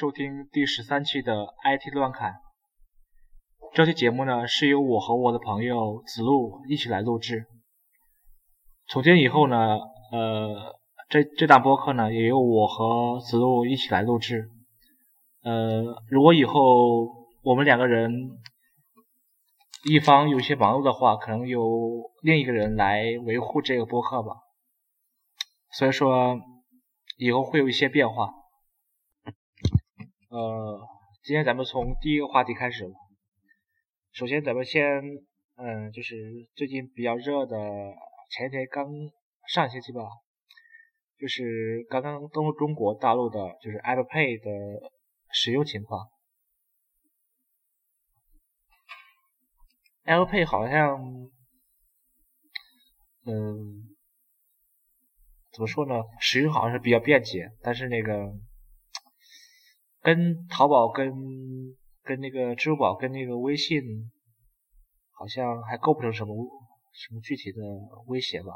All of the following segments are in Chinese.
收听第十三期的 IT 乱侃。这期节目呢是由我和我的朋友子路一起来录制。从今以后呢，呃，这这档播客呢也由我和子路一起来录制。呃，如果以后我们两个人一方有些忙碌的话，可能由另一个人来维护这个播客吧。所以说，以后会有一些变化。呃，今天咱们从第一个话题开始吧。首先，咱们先，嗯，就是最近比较热的，前一天刚上星期吧，就是刚刚登陆中国大陆的，就是 Apple Pay 的使用情况。Apple Pay 好像，嗯，怎么说呢？使用好像是比较便捷，但是那个。跟淘宝、跟跟那个支付宝、跟那个微信，好像还构不成什么什么具体的威胁吧？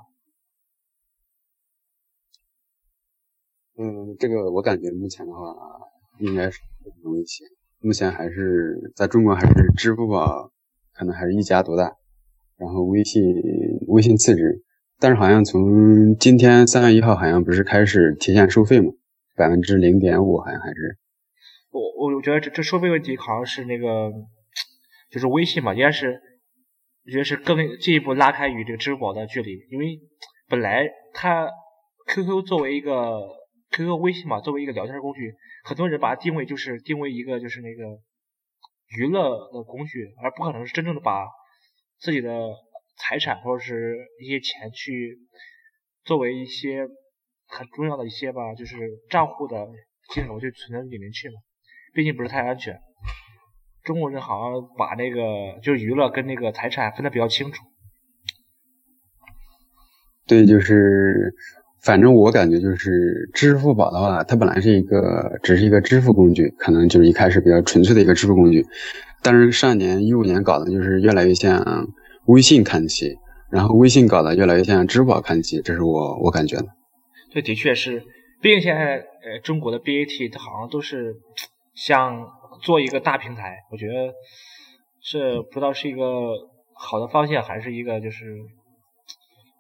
嗯，这个我感觉目前的话，应该是不威胁。目前还是在中国，还是支付宝可能还是一家独大，然后微信微信次之。但是好像从今天三月一号，好像不是开始提现收费嘛？百分之零点五，好像还是。我我我觉得这这收费问题好像是那个，就是微信嘛，应该是，我觉得是更进一步拉开与这个支付宝的距离，因为本来它 QQ 作为一个 QQ 微信嘛，作为一个聊天工具，很多人把它定位就是定位一个就是那个娱乐的工具，而不可能是真正的把自己的财产或者是一些钱去作为一些很重要的一些吧，就是账户的金额去存到里面去嘛。毕竟不是太安全，中国人好像把那个就是娱乐跟那个财产分得比较清楚。对，就是反正我感觉就是支付宝的话，它本来是一个只是一个支付工具，可能就是一开始比较纯粹的一个支付工具，但是上年一五年搞的就是越来越像微信看齐，然后微信搞的越来越像支付宝看齐，这是我我感觉的。这的确是，毕竟现在呃中国的 BAT 它好像都是。像做一个大平台，我觉得是不知道是一个好的方向，还是一个就是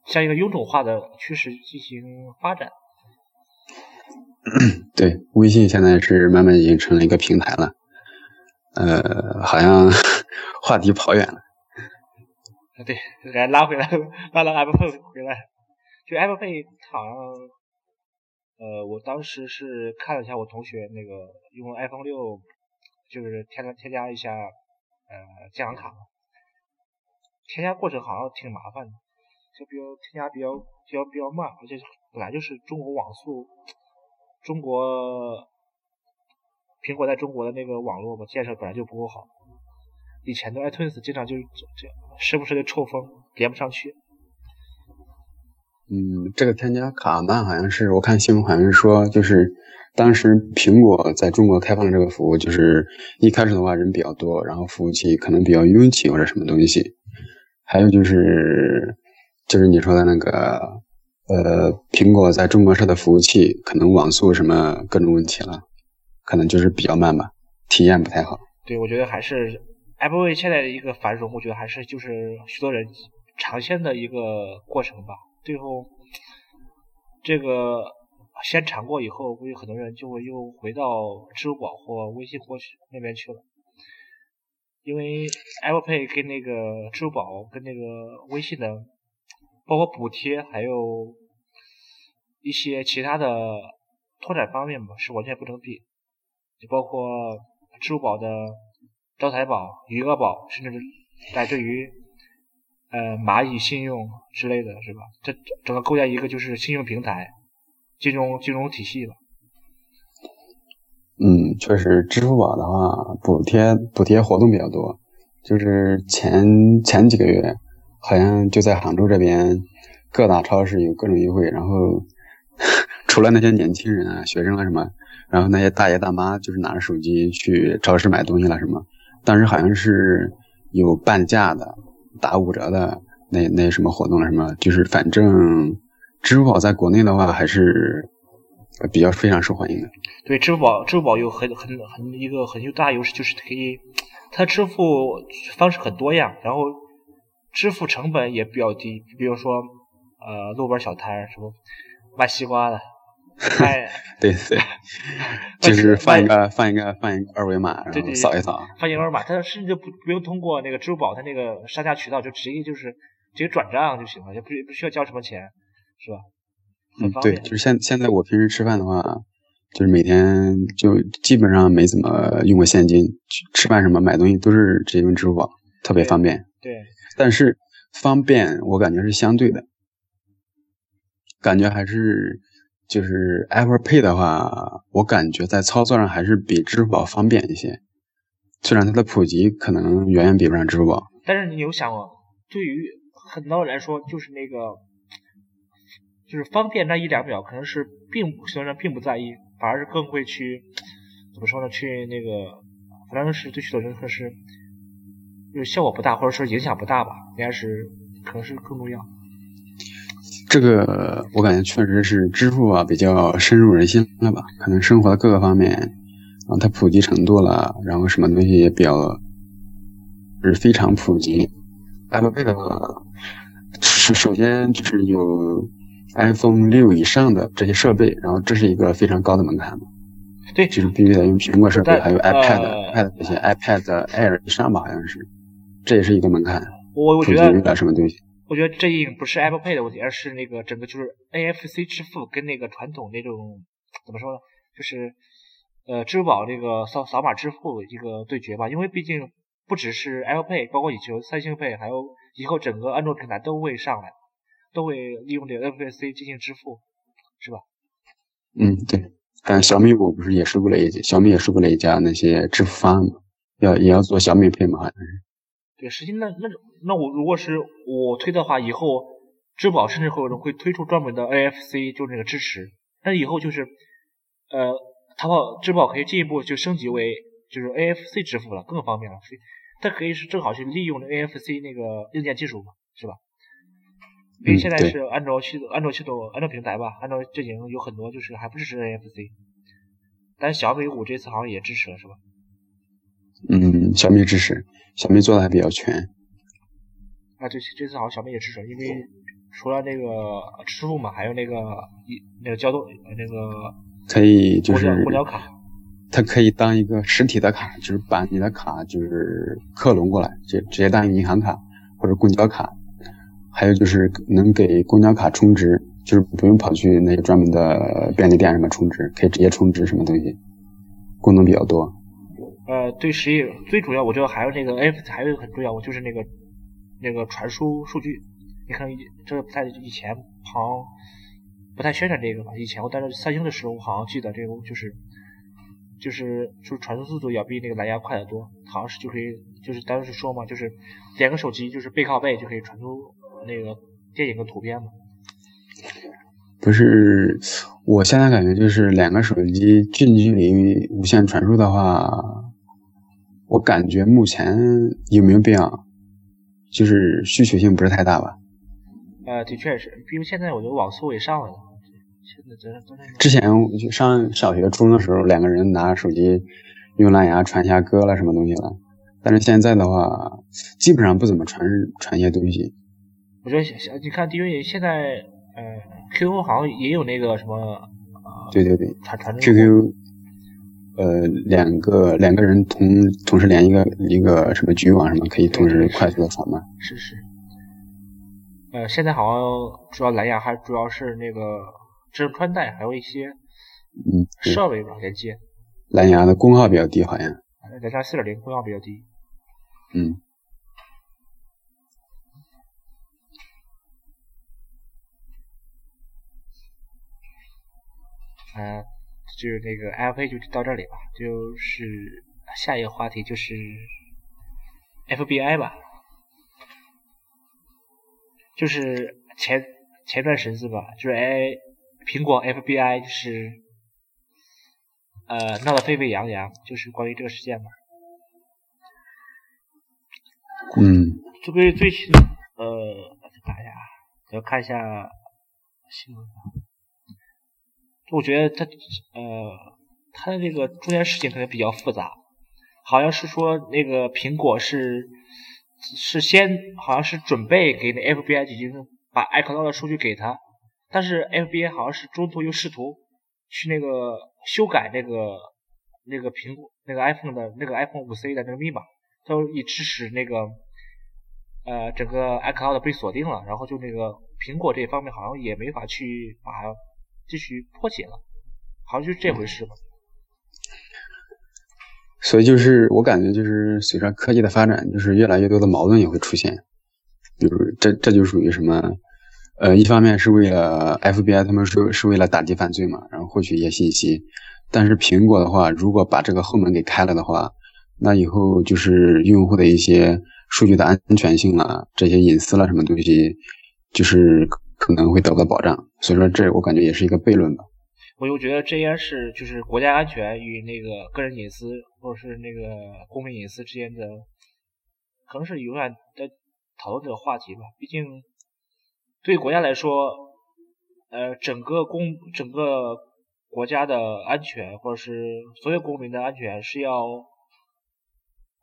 像一个臃肿化的趋势进行发展。对，微信现在是慢慢已经成了一个平台了。呃，好像 话题跑远了。对，来拉回来，拉到 Apple 回来。就 Apple Pay 好像。呃，我当时是看了一下我同学那个用 iPhone 六，就是添加添加一下呃健康卡，添加过程好像挺麻烦的，就比较添加比较比较比较慢，而且本来就是中国网速，中国苹果在中国的那个网络吧建设本来就不够好，以前的 iTunes 经常就是这，时不时就抽风，连不上去。嗯，这个添加卡慢，好像是我看新闻，好像是说，就是当时苹果在中国开放这个服务，就是一开始的话人比较多，然后服务器可能比较拥挤或者什么东西。还有就是，就是你说的那个，呃，苹果在中国设的服务器可能网速什么各种问题了，可能就是比较慢吧，体验不太好。对，我觉得还是 Apple 现在的一个繁荣，我觉得还是就是许多人尝鲜的一个过程吧。最后，这个先尝过以后，估计很多人就会又回到支付宝或微信过去那边去了，因为 Apple Pay 跟那个支付宝跟那个微信的，包括补贴还有一些其他的拓展方面吧，是完全不能比。就包括支付宝的招财宝、余额宝，甚至是乃至于呃蚂蚁信用之类的是吧？这整个构建一个就是信用平台、金融金融体系吧。嗯，确实，支付宝的话，补贴补贴活动比较多。就是前前几个月，好像就在杭州这边，各大超市有各种优惠。然后，除了那些年轻人啊、学生啊什么，然后那些大爷大妈就是拿着手机去超市买东西了什么。当时好像是有半价的、打五折的那那什么活动了什么。就是反正，支付宝在国内的话还是。比较非常受欢迎的，对，支付宝，支付宝有很很很一个很有大优势，就是可以，它支付方式很多样，然后支付成本也比较低，比如说呃路边小摊什么卖西瓜的，卖，对对，就是放一个放一个放一个二维码，然后扫一扫，放一个二维码，它甚至不不用通过那个支付宝它那个商家渠道，就直接就是直接转账就行了，也不不需要交什么钱，是吧？嗯，对，就是现现在我平时吃饭的话，就是每天就基本上没怎么用过现金，吃饭什么买东西都是直接用支付宝，特别方便。对，但是方便我感觉是相对的，感觉还是就是 Apple Pay 的话，我感觉在操作上还是比支付宝方便一些，虽然它的普及可能远远比不上支付宝。但是你有想过，对于很多人来说，就是那个。就是方便那一两秒，可能是并不，虽然并不在意，反而是更会去怎么说呢？去那个，反正是对许多人说是，就是效果不大，或者说影响不大吧，应该是可能是更重要。这个我感觉确实是支付啊比较深入人心了吧？可能生活的各个方面啊，它普及程度了，然后什么东西也比较是非常普及。Apple Pay 的话，是首先就是有。iPhone 六以上的这些设备，然后这是一个非常高的门槛嘛？对，就是必须得用苹果设备，还有 iPad、iPad 这些 iPad Air 以上吧，好像是，这也是一个门槛。我我觉得什么东西？我觉得这已经不是 Apple Pay 的问题，而是那个整个就是 NFC 支付跟那个传统那种怎么说呢？就是呃支付宝这个扫扫码支付一个对决吧。因为毕竟不只是 Apple Pay，包括以前三星 Pay，还有以后整个安卓平台都会上来。都会利用这个 NFC 进行支付，是吧？嗯，对。但小米我不是也收购了一小米也收购了一家那些支付方案嘛，要也要做小米配嘛，好像是。对，实际那那那我如果是我推的话，以后支付宝甚至会有人会推出专门的 NFC，就是那个支持。那以后就是呃，淘宝支付宝可以进一步就升级为就是 NFC 支付了，更方便了。所以它可以是正好去利用 NFC 那个硬件技术嘛，是吧？因为现在是安卓系统、安卓系统、安卓平台吧，安卓阵营有很多就是还不支持 NFC，但小米五这次好像也支持了，是吧？嗯，小米支持，小米做的还比较全。啊，这这次好像小米也支持，因为除了那个支付嘛，还有那个一那个交通那个可以就是公交卡，它可以当一个实体的卡，就是把你的卡就是克隆过来，就直接当银行卡或者公交卡。还有就是能给公交卡充值，就是不用跑去那些专门的便利店什么充值，可以直接充值什么东西，功能比较多。呃，对，实际最主要，我觉得还有那个 F，还有一个很重要，我就是那个那个传输数据。你看，这个不太以前好像不太宣传这个吧？以前我在三星的时候，我好像记得这个就是就是就是传输速度要比那个蓝牙快得多，好像是就可以就是当时说嘛，就是连个手机就是背靠背就可以传输。那个电影的图片嘛？不是，我现在感觉就是两个手机近距离无线传输的话，我感觉目前有没有必要？就是需求性不是太大吧？呃，的确是，因为现在我觉得网速也上来了。现在真之前上小学、初中的时候，两个人拿手机用蓝牙传下歌了什么东西了，但是现在的话，基本上不怎么传传一些东西。我觉得，你看，因为现在，呃，QQ 好像也有那个什么，对对对，传传 QQ，呃，两个两个人同同时连一个一个什么局域网什么，可以同时快速的传吗？是是。呃，现在好像主要蓝牙还主要是那个智能穿戴，还有一些嗯设备吧连接。蓝牙的功耗比较低，好像。再加四点零功耗比较低。嗯。嗯，就是那个 LV 就到这里吧，就是下一个话题就是 FBI 吧，就是前前段时间吧，就是哎，苹果 FBI 就是呃闹得沸沸扬扬，就是关于这个事件嘛。嗯。这个最新呃，打一下，要看一下新闻。我觉得他呃，他的这个中间事情可能比较复杂，好像是说那个苹果是是先好像是准备给那 FBI 进行把 iCloud 的数据给他，但是 FBI 好像是中途又试图去那个修改那个那个苹果那个 iPhone 的那个 iPhone 五 C 的那个密码，都以致使那个呃整个 iCloud 被锁定了，然后就那个苹果这方面好像也没法去把。继续破解了，好像就是这回事吧。所以就是我感觉就是随着科技的发展，就是越来越多的矛盾也会出现。比如这这就属于什么？呃，一方面是为了 FBI 他们说是为了打击犯罪嘛，然后获取一些信息。但是苹果的话，如果把这个后门给开了的话，那以后就是用户的一些数据的安全性啊，这些隐私了什么东西，就是。可能会得不到保障，所以说这我感觉也是一个悖论吧。我就觉得这件事就是国家安全与那个个人隐私或者是那个公民隐私之间的，可能是永远在讨论这个话题吧。毕竟对国家来说，呃，整个公整个国家的安全或者是所有公民的安全是要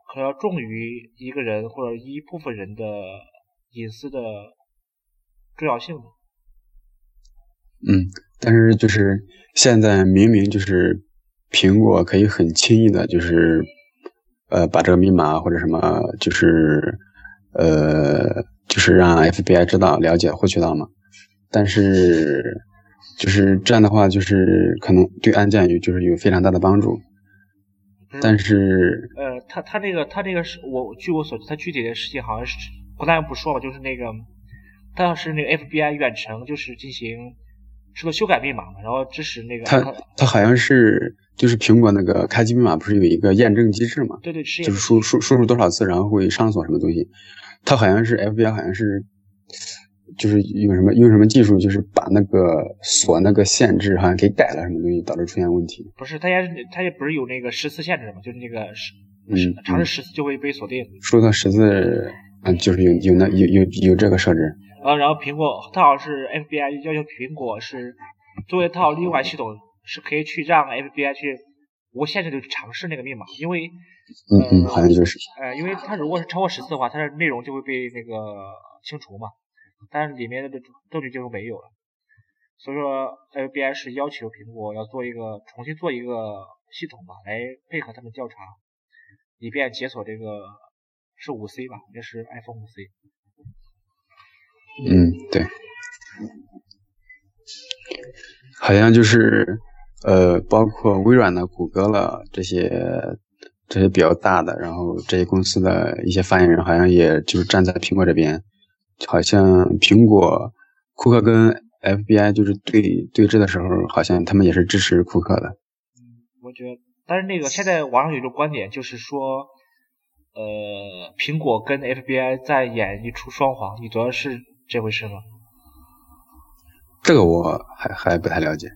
可能要重于一个人或者一部分人的隐私的。重要性的，嗯，但是就是现在明明就是苹果可以很轻易的，就是呃把这个密码或者什么，就是呃就是让 FBI 知道、了解、获取到嘛。但是就是这样的话，就是可能对案件有就是有非常大的帮助。但是呃，他他这个他这个是我据我所知，他具体的事情好像是不但不说了，就是那个。他要是那个 FBI 远程，就是进行是个修改密码嘛，然后支持那个他他好像是就是苹果那个开机密码不是有一个验证机制嘛？对对，就是输输输入多少次，然后会上锁什么东西。他好像是 FBI 好像是就是用什么用什么技术，就是把那个锁那个限制好像给改了什么东西，导致出现问题。不是，他也他也不是有那个十次限制嘛，就是那个十嗯，尝试十次就会被锁定。说到十次，嗯，就是有有那有有有这个设置。呃，然后苹果它好像是 FBI 要求苹果是作为套另外系统是可以去让 FBI 去无限制的尝试那个密码，因为嗯嗯，好像就是，呃，因为它如果是超过十次的话，它的内容就会被那个清除嘛，但是里面的证据就没有了，所以说 FBI 是要求苹果要做一个重新做一个系统吧，来配合他们调查，以便解锁这个是五 C 吧，应该是 iPhone 五 C。嗯，对，好像就是呃，包括微软的、谷歌了这些这些比较大的，然后这些公司的一些发言人，好像也就是站在苹果这边，好像苹果库克跟 FBI 就是对对峙的时候，好像他们也是支持库克的。嗯，我觉得，但是那个现在网上有一种观点，就是说，呃，苹果跟 FBI 在演一出双簧，你主要是。这回事吗？这个我还还不太了解。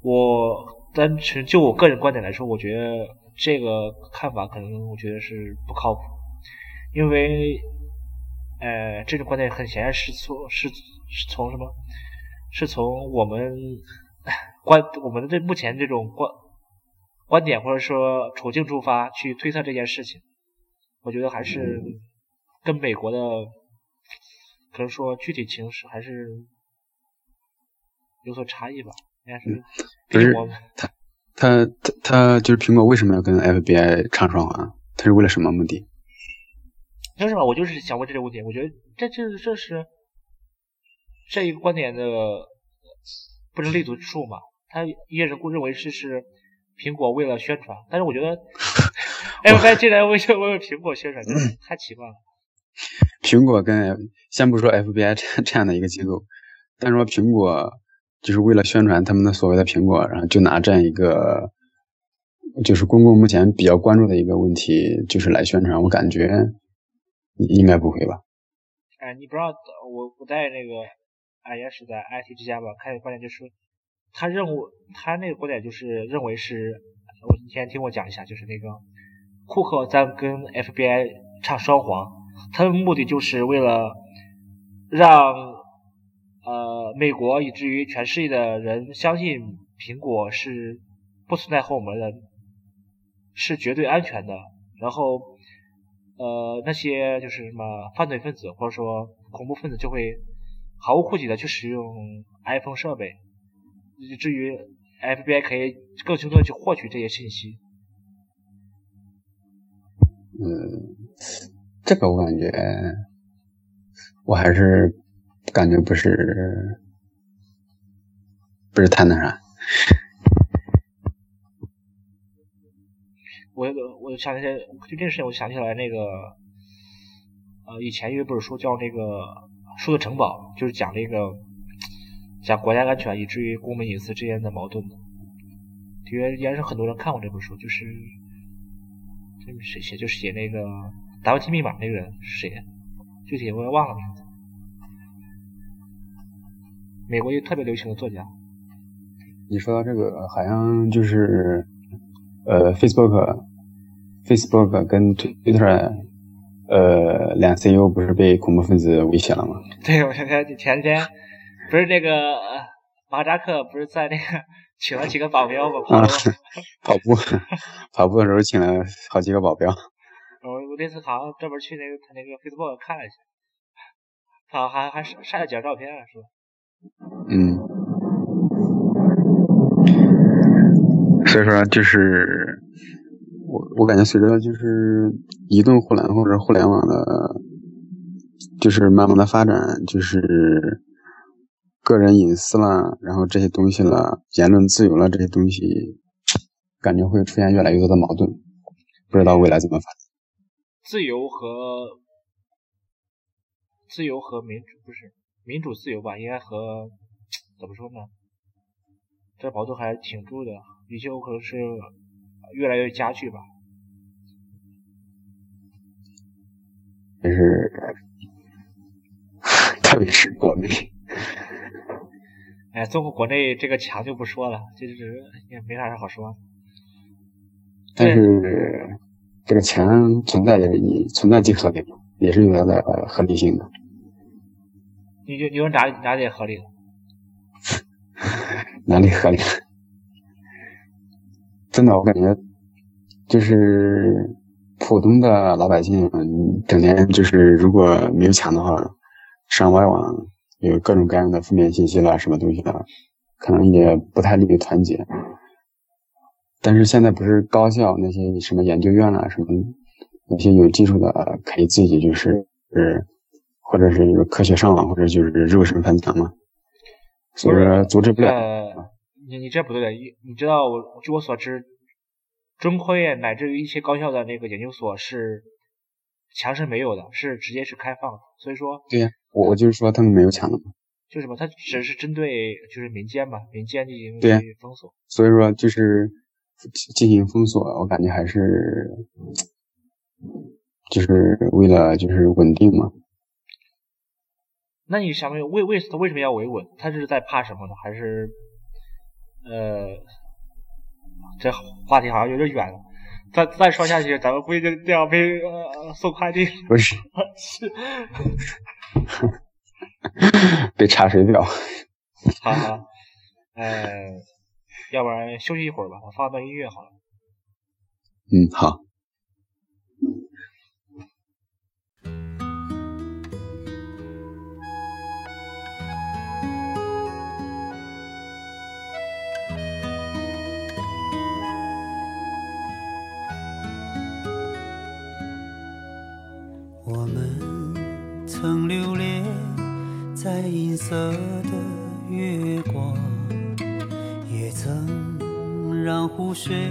我单纯就我个人观点来说，我觉得这个看法可能我觉得是不靠谱，因为，呃，这种观点很显然是从是是从什么？是从我们观我们的这目前这种观观点或者说处境出发去推测这件事情。我觉得还是跟美国的。可能说具体情势还是有所差异吧，应该是。不是他他他他就是苹果为什么要跟 FBI 唱双簧？他是为了什么目的？就是吧，我就是想问这个问题。我觉得这这这是这一个观点的不能立足之处嘛。他一些人认为是是苹果为了宣传，但是我觉得 FBI 竟然为为为苹果宣传，真是太奇怪了。苹果跟先不说 FBI 这样的一个机构，但是说苹果就是为了宣传他们的所谓的苹果，然后就拿这样一个就是公共目前比较关注的一个问题，就是来宣传，我感觉应该不会吧？哎，你不知道我我在那个哎也是在 IT 之家吧，看观点就是他认为他那个观点就是认为是，我你先听我讲一下，就是那个库克在跟 FBI 唱双簧。他的目的就是为了让呃美国以至于全世界的人相信苹果是不存在后门的，是绝对安全的。然后呃那些就是什么犯罪分子或者说恐怖分子就会毫无顾忌的去使用 iPhone 设备，以至于 FBI 可以更轻松的去获取这些信息。嗯。这个我感觉，我还是感觉不是不是太那啥。我我想起来，就这个事情，我想起来那个，呃，以前有一本书叫那个《书的城堡》，就是讲那个讲国家安全以至于公民隐私之间的矛盾的。因为也是很多人看过这本书，就是这谁写？就是写那个。达芬奇密码那个人是谁？具体我也忘了名字。美国一个特别流行的作家。你说到这个，好像就是呃，Facebook，Facebook 跟 Twitter，呃，两 CEO 不是被恐怖分子威胁了吗？对，我前天前天不是那个马扎克不是在那个请了几个保镖吗？跑步跑步的时候请了好几个保镖。我我那次好像专门去那个他那个 Facebook 看了一下，他还还晒了几张照片是吧？嗯，所以说就是我我感觉随着就是移动互联或者互联网的，就是慢慢的发展，就是个人隐私啦，然后这些东西了，言论自由了这些东西，感觉会出现越来越多的矛盾，不知道未来怎么发展。自由和自由和民主不是民主自由吧？应该和怎么说呢？这矛盾还是挺住的，有些可能是越来越加剧吧。就是，特别是国内。哎，综合国内这个强就不说了，就是也没啥好说。但是。这个钱存在也是存在即合理，也是有它的合理性的。你就你说哪哪里合理？哪里合理？真的，我感觉就是普通的老百姓，整天就是如果没有钱的话，上外网有各种各样的负面信息啦，什么东西啦，可能也不太利于团结。但是现在不是高校那些什么研究院啊，什么那些有技术的可以自己就是是，或者是科学上网，或者就是肉身翻墙嘛，所以说阻止不了。你你这不对的，你你知道我据我所知，中科院乃至于一些高校的那个研究所是墙是没有的，是直接是开放的。所以说，对呀，我我就是说他们没有墙的嘛。就什么，他只是针对就是民间嘛，民间进行封锁。所以说就是。进行封锁，我感觉还是就是为了就是稳定嘛。那你想问为为他为什么要维稳？他是在怕什么呢？还是呃，这话题好像有点远了。再再说下去，咱们估计就要被呃送快递。不是，是 被查水表。好好，呃。要不然休息一会儿吧，我放段音乐好了。嗯，好。我们曾留恋在银色的月让湖水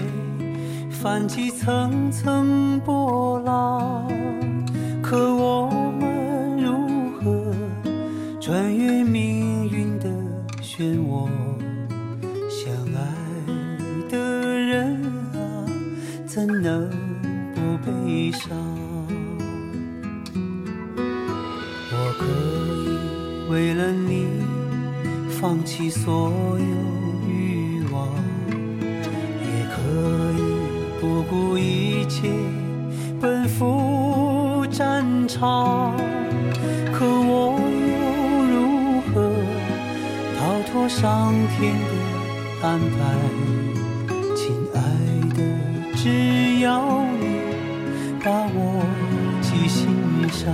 泛起层层波浪。可我们如何穿越命运的漩涡？相爱的人啊，怎能不悲伤？我可以为了你放弃所有不顾一切奔赴战场。可我又如何逃脱上天的安排？亲爱的，只要你把我记心上。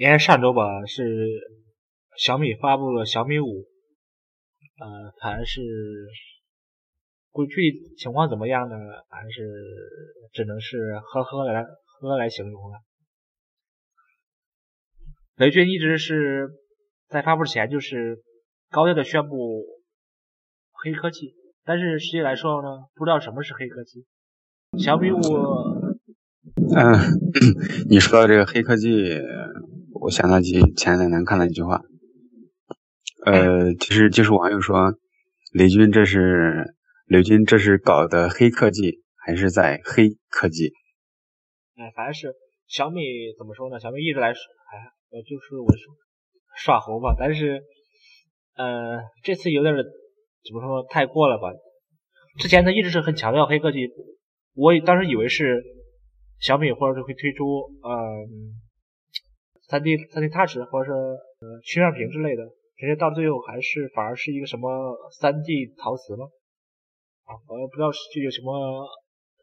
因为上周吧，是小米发布了小米五，呃，还是估具体情况怎么样呢？还是只能是呵呵来呵来形容了。雷军一直是在发布前就是高调的宣布黑科技，但是实际来说呢，不知道什么是黑科技。小米五嗯，你说到这个黑科技，我想到起前两天看了一句话，呃，其实就是网友说，雷军这是雷军这是搞的黑科技，还是在黑科技？哎，反正是小米怎么说呢？小米一直来说，哎，呃，就是我说耍猴吧，但是呃，这次有点怎么说太过了吧？之前他一直是很强调黑科技，我当时以为是。小米或者是会推出嗯三 D 三 D Touch 或者是呃曲面屏之类的，直接到最后还是反而是一个什么三 D 陶瓷吗？啊，我也不知道是具有什么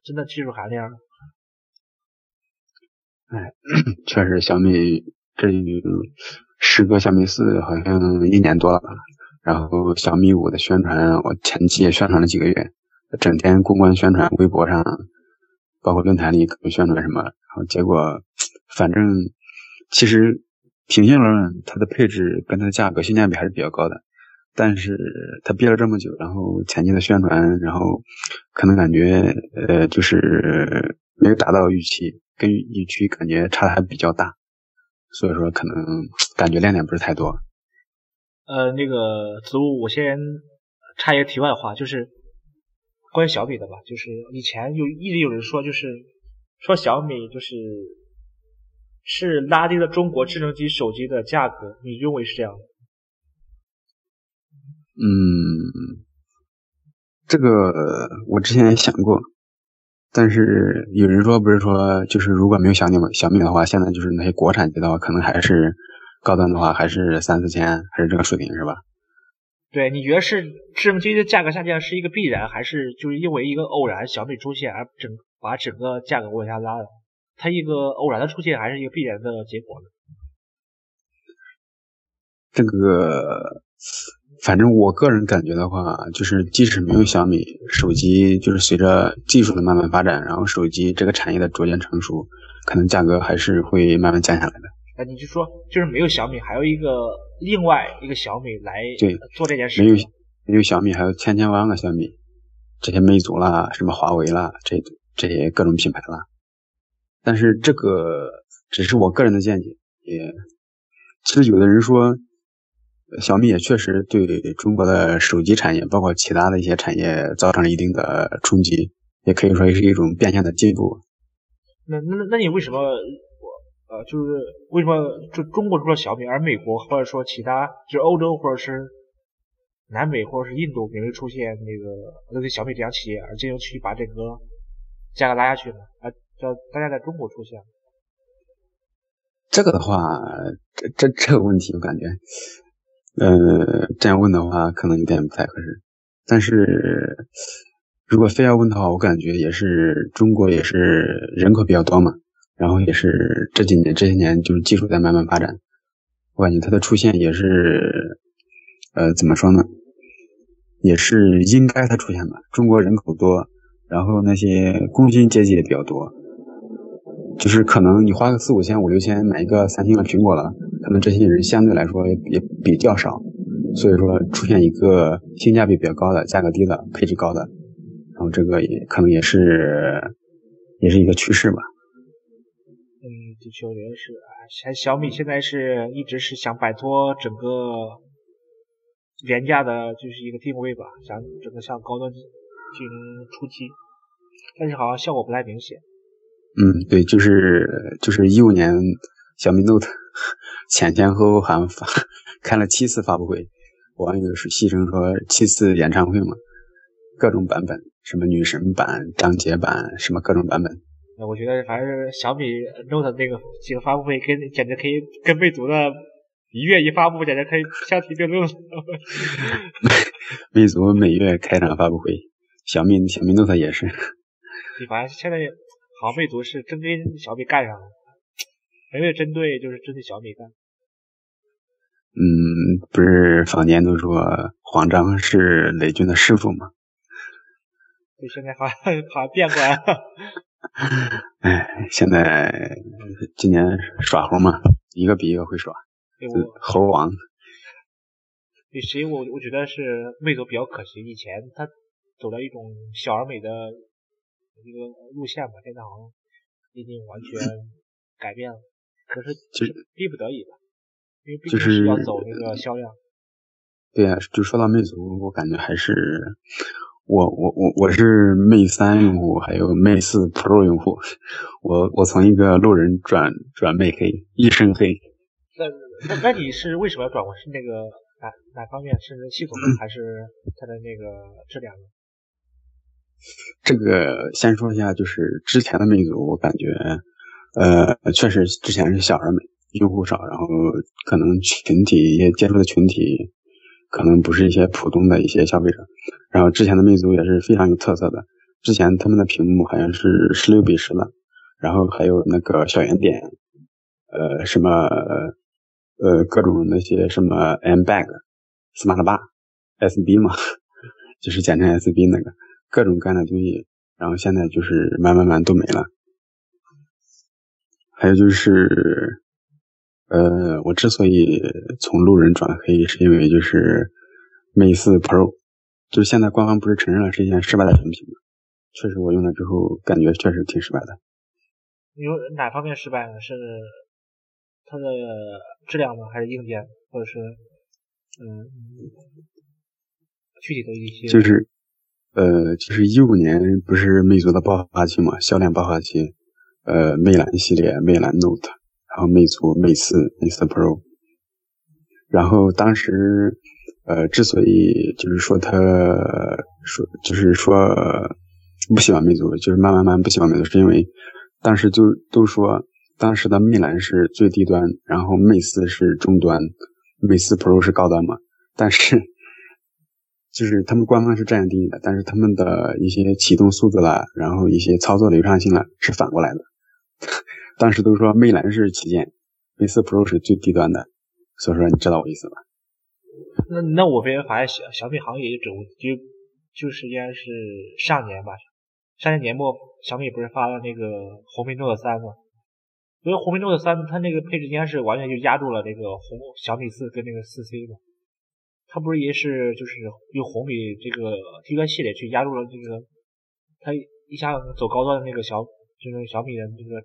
真的技术含量。哎，确实小米这时隔小米四好像一年多了，然后小米五的宣传我前期也宣传了几个月，整天公关宣传，微博上，包括论坛里各种宣传什么，然后结果，反正其实平心而论，它的配置跟它的价格性价比还是比较高的。但是它憋了这么久，然后前期的宣传，然后可能感觉呃就是没有达到预期，跟预期感觉差的还比较大，所以说可能感觉亮点不是太多。呃，那个子午，我先插一个题外话，就是关于小米的吧，就是以前有一直有人说，就是说小米就是是拉低了中国智能机手机的价格，你认为是这样的？嗯，这个我之前也想过，但是有人说不是说就是如果没有小米小米的话，现在就是那些国产机的话，可能还是高端的话还是三四千，还是这个水平是吧？对，你觉得是智能机的价格下降是一个必然，还是就是因为一个偶然小米出现而整把整个价格往下拉了？它一个偶然的出现，还是一个必然的结果呢？这个。反正我个人感觉的话，就是即使没有小米手机，就是随着技术的慢慢发展，然后手机这个产业的逐渐成熟，可能价格还是会慢慢降下来的。那，你就说，就是没有小米，还有一个另外一个小米来对做这件事。没有没有小米，还有千千万万个小米，这些魅族啦，什么华为啦，这这些各种品牌啦。但是这个只是我个人的见解，也其实有的人说。小米也确实对中国的手机产业，包括其他的一些产业，造成了一定的冲击，也可以说是一种变相的进步。那那那你为什么呃，就是为什么就中国除了小米，而美国或者说其他就是欧洲或者是南美或者是印度没有出现那个类似小米这样企业，而进行去把这个价格拉下去呢？而叫大家在中国出现？这个的话，这这这个问题，我感觉。呃，这样问的话可能有点不太合适，但是如果非要问的话，我感觉也是中国也是人口比较多嘛，然后也是这几年这些年就是技术在慢慢发展，我感觉它的出现也是，呃，怎么说呢，也是应该它出现吧。中国人口多，然后那些工薪阶级也比较多，就是可能你花个四五千、五六千买一个三星的苹果了。可能这些人相对来说也比较少，所以说出现一个性价比比较高的、价格低的、配置高的，然后这个也可能也是也是一个趋势吧。嗯，的确，我觉得是啊。像小米现在是一直是想摆脱整个廉价的，就是一个定位吧，想整个向高端进行出击，但是好像效果不太明显。嗯，对，就是就是一五年小米 Note。前前后后好像发开了七次发布会，网友是戏称说七次演唱会嘛，各种版本，什么女神版、张杰版，什么各种版本。那我觉得反正小米 Note 那个几个发布会，跟简直可以跟魅族的一月一发布，简直可以相提并论。魅族每月开展发布会，小米小米 Note 也是。对，反正现在好像魅族是真跟小米干上了。没有针对，就是针对小米干。嗯，不是坊间都说黄章是雷军的师傅吗？对，现在好像好像变过来了。哎，现在今年耍猴嘛，一个比一个会耍。猴王。对，所以我我觉得是魅族比较可惜，以前它走了一种小而美的一个路线吧，现在好像已经完全改变了。可是，其实逼不得已吧，因为毕竟是要走那个销量。对呀，就说到魅族，我感觉还是我我我我是魅三用户，还有魅四 Pro 用户。我我从一个路人转转魅黑，一身黑。那那那你是为什么要转我？是那个哪哪方面？是系统 还是它的那个质量？这个先说一下，就是之前的魅族，我感觉。呃，确实之前是小而美，用户少，然后可能群体一些接触的群体，可能不是一些普通的一些消费者。然后之前的魅族也是非常有特色的，之前他们的屏幕好像是十六比十的，然后还有那个小圆点，呃，什么呃各种那些什么 M bag，Smart Bar，SB 嘛，就是简称 SB 那个，各种各样的东西，然后现在就是慢慢慢都没了。还有就是，呃，我之所以从路人转黑，是因为就是 Mate 4 Pro，就是现在官方不是承认了是一件失败的产品吗？确实，我用了之后感觉确实挺失败的。有哪方面失败呢？是它的质量吗？还是硬件？或者是嗯，具体的一些？就是，呃，就是一五年不是魅族的爆发期嘛，销量爆发期。呃，魅蓝系列，魅蓝 Note，然后魅族 Mate 四、魅四 Pro。然后当时，呃，之所以就是说他说就是说不喜欢魅族，就是慢慢慢不喜欢魅族，是因为当时就都说当时的魅蓝是最低端，然后魅四是中端魅四 Pro 是高端嘛。但是就是他们官方是这样定义的，但是他们的一些启动速度啦，然后一些操作流畅性啦，是反过来的。当时都说魅蓝是旗舰，Mate Pro 是最低端的，所以说你知道我意思吧？那那我发现发现小小米行业就整就就是应该是上年吧，上年年末小米不是发了那个红米 Note 3吗？因为红米 Note 3它那个配置应该是完全就压住了那个红小米四跟那个四 C 嘛，它不是也是就是用红米这个低端系列去压住了这个它一下走高端的那个小。就是小米的那个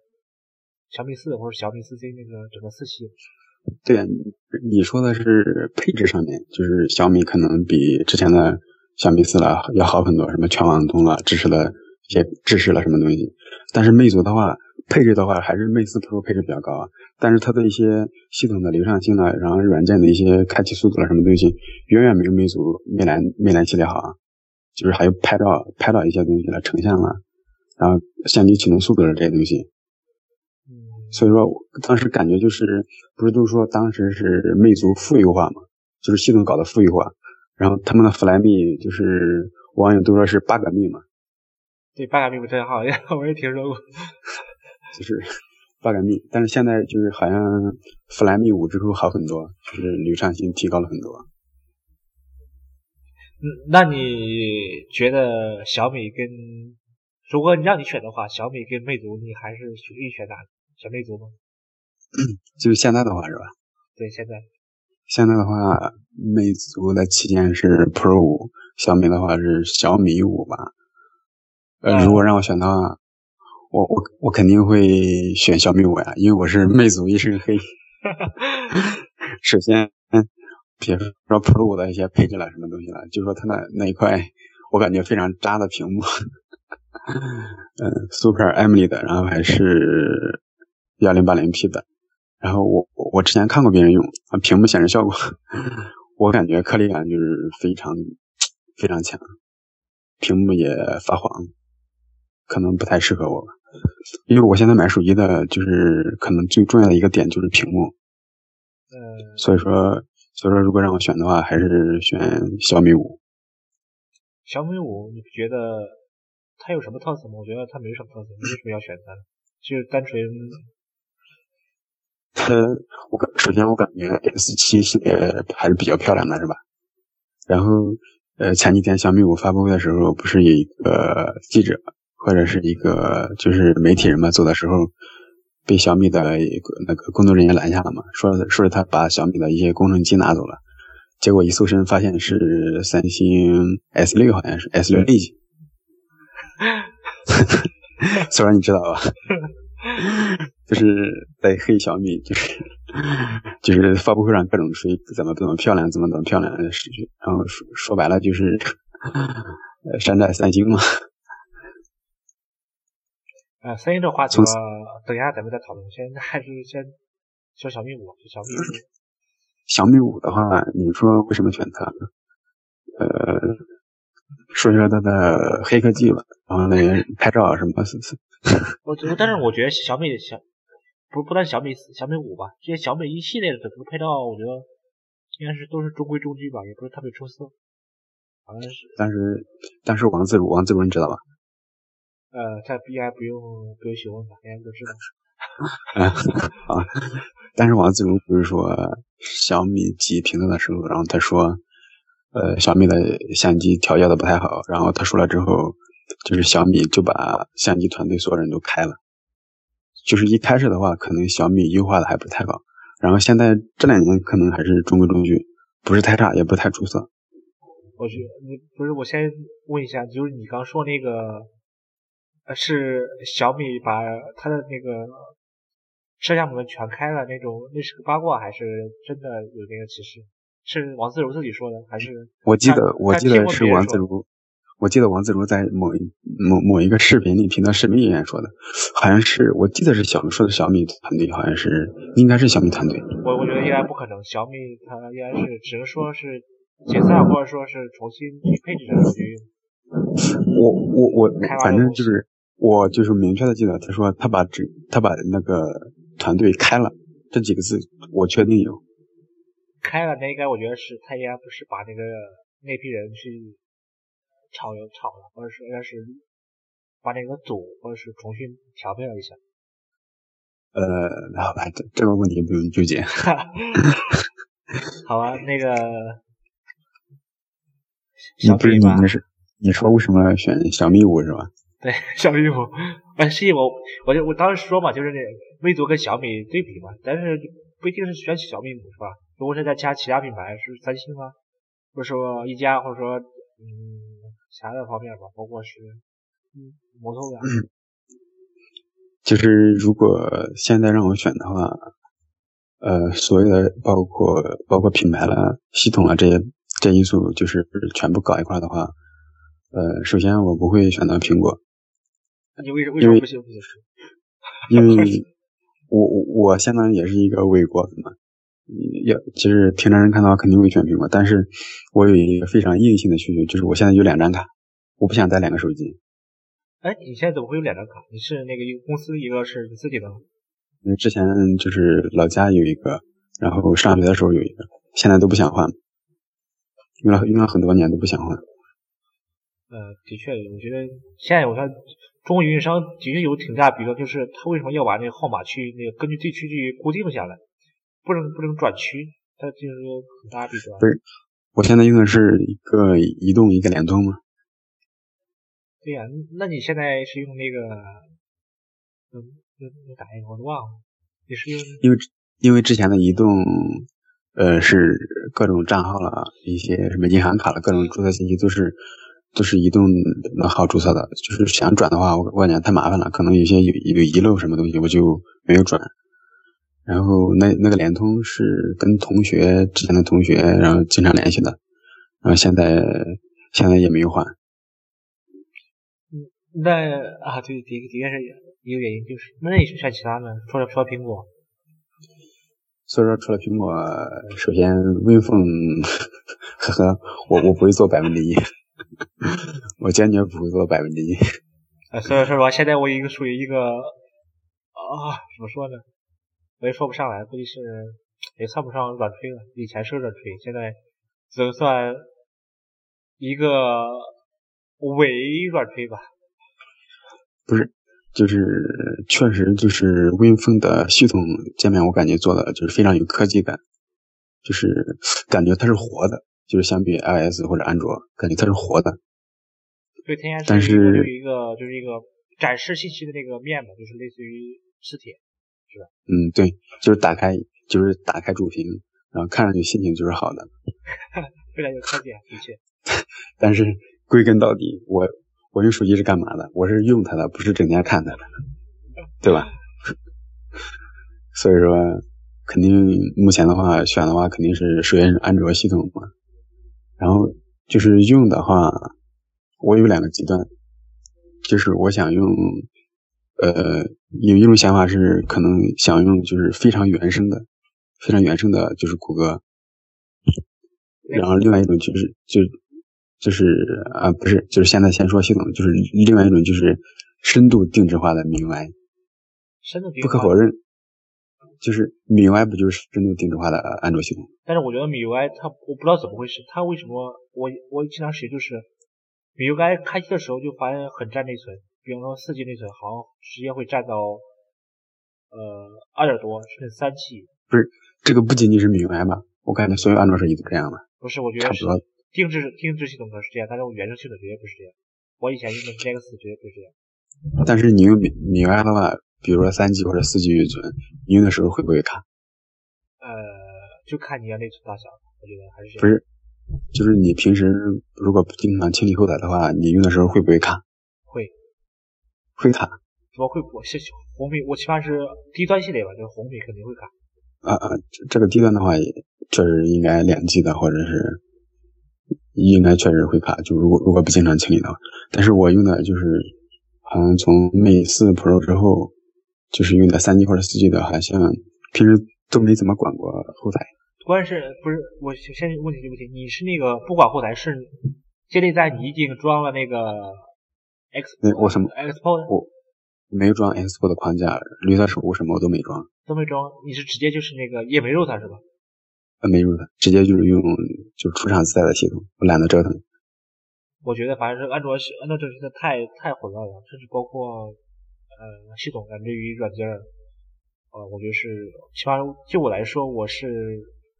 小米四或者小米四 C 那个整个四系，对啊，你说的是配置上面，就是小米可能比之前的小米四了要好很多，什么全网通了，支持了一些支持了什么东西。但是魅族的话，配置的话还是魅四 Pro 配置比较高啊，但是它的一些系统的流畅性了，然后软件的一些开启速度了什么东西，远远没有魅族魅蓝魅蓝系列好啊，就是还有拍照拍照一些东西了，成像了。然后相机启动速度了这些东西，所以说当时感觉就是，不是都说当时是魅族富裕化嘛，就是系统搞的富裕化，然后他们的 Flyme 就是网友都说是八个密嘛，对，八个密不太好，我也听说过，就是八个密，但是现在就是好像 Flyme 五之后好很多，就是流畅性提高了很多。嗯，那你觉得小米跟？如果你让你选的话，小米跟魅族，你还是选意选哪个？选魅族吗？就是现在的话是吧？对，现在。现在的话，魅族的旗舰是 Pro 五，小米的话是小米五吧。呃，如果让我选的话，我我我肯定会选小米五呀，因为我是魅族一身黑。首先，别说 Pro 五的一些配置了，什么东西了，就说它那那一块，我感觉非常渣的屏幕。嗯，Super AMOLED，然后还是幺零八零 P 的，然后我我之前看过别人用，屏幕显示效果，我感觉颗粒感就是非常非常强，屏幕也发黄，可能不太适合我，因为我现在买手机的就是可能最重要的一个点就是屏幕，嗯，所以说所以说如果让我选的话，还是选小米五。小米五，你觉得？它有什么特色吗？我觉得它没什么特色，你为什么要选它？就是单纯，它我感首先我感觉 S 七系列还是比较漂亮的，是吧？然后呃前几天小米五发布会的时候，不是有一个记者或者是一个就是媒体人嘛，走的时候被小米的那个工作人员拦下了嘛，说说是他把小米的一些工程机拿走了，结果一搜身发现是三星 S 六，好像是 S 六 E。虽然你知道吧，就是在黑小米，就是就是发布会上各种吹怎么怎么漂亮，怎么怎么漂亮然后说说白了就是 山寨三星嘛。啊，三星这话题等一下咱们再讨论，现在还是先说小米五，小米五。小米五的话，你说为什么选它？呃。说一说它的黑科技吧，然后那个拍照什么。我但是我觉得小米小不不但小米小米五吧，这些小米一系列的整个拍照，我觉得应该是都是中规中矩吧，也不是特别出色。好像是。但是但是王自如王自如你知道吧？呃，他 BI 不用不用询问吧，大家都知道。啊，但是王自如不是说小米几评测的时候，然后他说。呃，小米的相机调教的不太好，然后他说了之后，就是小米就把相机团队所有人都开了。就是一开始的话，可能小米优化的还不太好，然后现在这两年可能还是中规中矩，不是太差，也不太出色。我觉你不是，我先问一下，就是你刚说那个，呃，是小米把它的那个摄像门全开了那种，那是个八卦还是真的有那个歧视？是王自如自己说的，还是我记得我记得是王自如，我记得王自如在某一某某一个视频里，频道视频里面说的，好像是我记得是小米说的小米团队，好像是应该是小米团队。我我觉得应该不可能，小米它应该是只能说是解散或者说是重新去配置这手机。我我我反正就是我就是明确的记得他说他把这他把那个团队开了这几个字，我确定有。开了那应该我觉得是他应该不是把那个那批人去炒又炒了，或者说应该是把那个组或者是重新调配了一下。呃，好吧，这这个问题不用纠结。好吧，那个你不是你是你说为什么选小米五是吧？对，小米五，哎，是我我就我当时说嘛，就是那魅族跟小米对比嘛，但是不一定是选小米五是吧？如果是再加其他品牌，是三星啊，或者说一加，或者说嗯其他的方面吧，包括是嗯摩托罗拉。就是如果现在让我选的话，呃，所有的包括包括品牌了、系统啊这些这因素，就是全部搞一块的话，呃，首先我不会选择苹果。那你为什为什么不行？不行？因为我我我相当于也是一个伪果粉嘛。要其实平常人看到肯定会选苹果，但是我有一个非常硬性的需求，就是我现在有两张卡，我不想带两个手机。哎，你现在怎么会有两张卡？你是那个一个公司，一个是你自己的？嗯，之前就是老家有一个，然后上学的时候有一个，现在都不想换，用了用了很多年都不想换。呃，的确，我觉得现在我看中国运营商的确有挺大弊端，就是他为什么要把那个号码去那个根据地区去固定下来？不能不能转区，它就是很大弊端。不是，我现在用的是一个移动，一个联通吗。对呀，那你现在是用那个，嗯，用那打一个我都忘了。你是用？因为因为之前的移动，呃，是各种账号了，一些什么银行卡了，各种注册信息都是都是移动的号注册的。就是想转的话，我我感觉太麻烦了，可能有些有有遗漏什么东西，我就没有转。然后那那个联通是跟同学之前的同学，然后经常联系的，然后现在现在也没有换。嗯，那啊，对，的的确是一个原因，就是那你选其他的？除了除了苹果？所以说，除了苹果，首先 WinPhone，呵 呵，我我不会做百分之一，我坚决不会做百分之一。呃，所以说吧，现在我已经属于一个啊，怎么说呢？我也说不上来，估计是也算不上软推了。以前是软推，现在只能算一个伪软推吧。不是，就是确实就是 WinPhone 的系统界面，我感觉做的就是非常有科技感，就是感觉它是活的，就是相比 iOS 或者安卓，感觉它是活的。对，天涯但是有一个就是一个展示信息的那个面嘛，就是类似于磁铁。是吧嗯，对，就是打开，就是打开主屏，然后看上去心情就是好的，非常有特点，的确。但是归根到底，我我用手机是干嘛的？我是用它的，不是整天看它的，对吧？所以说，肯定目前的话选的话，肯定是首先是安卓系统嘛。然后就是用的话，我有两个极端，就是我想用。呃，有一种想法是可能想用就是非常原生的，非常原生的，就是谷歌。然后另外一种就是就就是啊，不是，就是现在先说系统，就是另外一种就是深度定制化的米 UI。深度定不可否认，就是 MIUI 不就是针对定制化的安卓系统？但是我觉得 MIUI 它我不知道怎么回事，它为什么我我经常使用就是 MIUI 开机的时候就发现很占内存。比方说四 G 内存好像直接会占到呃二点多甚至三 G。不是这个不仅仅是 MIUI 吧？我感觉所有安卓手机都这样的。不是，我觉得是定制定制系统可能是这样，但是我原生系统绝对不是这样。我以前用的 Nex 绝对不是这样。但是你用米米 UI 的话，比如说三 G 或者四 G 运存，你用的时候会不会卡？呃，就看你要内存大小，我觉得还是不是，就是你平时如果不经常清理后台的话，你用的时候会不会卡？会，会卡。怎么会？我是红米，我起码是低端系列吧，就是红米肯定会卡。啊啊，这个低端的话，确实应该两 G 的或者是应该确实会卡。就如果如果不经常清理的话，但是我用的就是好像从 Mate 4 Pro 之后，就是用的三 G 或者四 G 的，好像平时都没怎么管过后台。关键是不是我先问题就不题，你是那个不管后台是建立在你已经装了那个 X 我什么 Xpo 我没有装 Xpo 的框架，绿色守护什么我都没装。都没装，你是直接就是那个也没入它是吧？呃，没入它，直接就是用就出厂自带的系统，我懒得折腾。我觉得反正是安卓系安卓这个现在太太混乱了，甚至包括呃系统乃至于软件，呃，我觉得是起码就我来说我是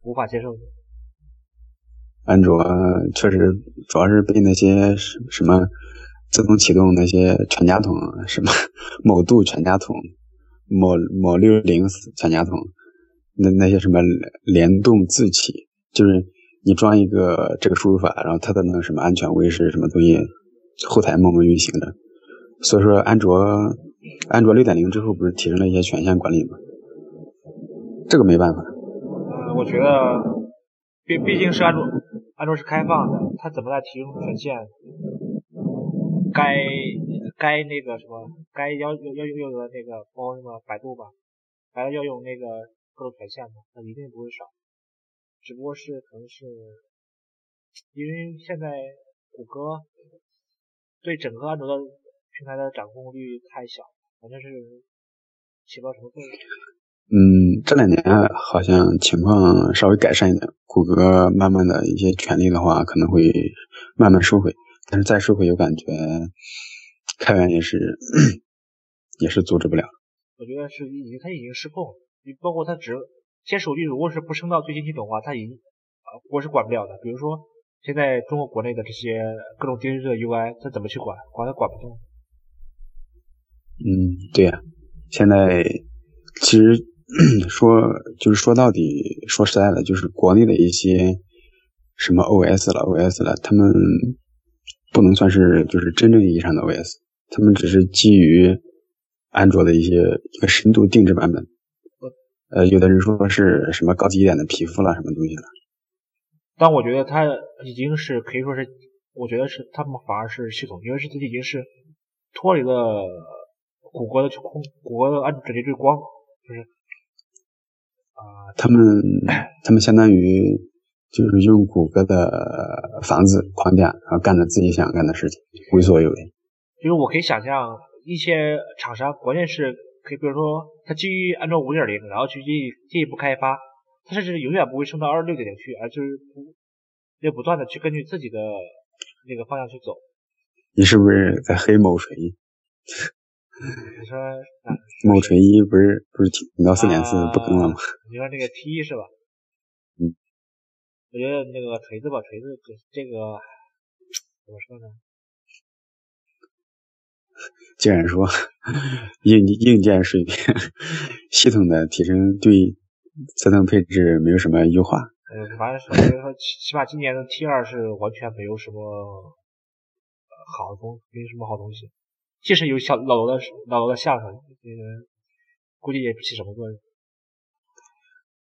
无法接受的。安卓确实主要是被那些什么自动启动那些全家桶，什么 某度全家桶。某某六零全家桶，那那些什么联动自启，就是你装一个这个输入法，然后它的那个什么安全卫士什么东西，后台默默运行的。所以说，安卓安卓六点零之后不是提升了一些权限管理吗？这个没办法。呃，我觉得毕毕竟是安卓，安卓是开放的，它怎么来提升权限？该。该那个什么，该要要要用的那个，包括什么百度吧，还要用那个各种权限的，那一定不会少。只不过是可能是，因为现在谷歌对整个安卓的平台的掌控率太小，反正是。嗯，这两年好像情况稍微改善一点，谷歌慢慢的一些权利的话可能会慢慢收回，但是再收回我感觉。开源也是，也是阻止不了。我觉得是已经，它已经失控了。你包括它只先手机，如果是不升到最新系统的话，它已经啊，我是管不了的。比如说现在中国国内的这些各种定制的 UI，它怎么去管？管它管不动。嗯，对呀。现在其实 说就是说到底，说实在的，就是国内的一些什么 OS 了，OS 了，他们。不能算是就是真正意义上的 OS，他们只是基于安卓的一些一个深度定制版本。呃，有的人说是什么高级一点的皮肤了，什么东西了。但我觉得它已经是可以说是，我觉得是他们反而是系统，因为是它已经是脱离了谷歌的去控，谷歌的安卓直接对光，就是啊，他们他们相当于。就是用谷歌的房子框架，然后干着自己想干的事情，为所欲为。就是我可以想象一些厂商，关键是可以，比如说它基于安卓五点零，然后去进进一步开发，它甚至永远不会升到二十六点零去，而就是不要不断的去根据自己的那个方向去走。你是不是在黑某锤？你说某锤一不是不是停到四点四不更了吗？你说这个 T 一是吧？嗯我觉得那个锤子吧，锤子这个怎么说呢？既然说硬硬件水平、系统的提升对自动配置没有什么优化。呃，反正是觉得说，起码今年的 T 二是完全没有什么好东，没什么好东西。即使有小老罗的老罗的相声，嗯，估计也不起什么作用。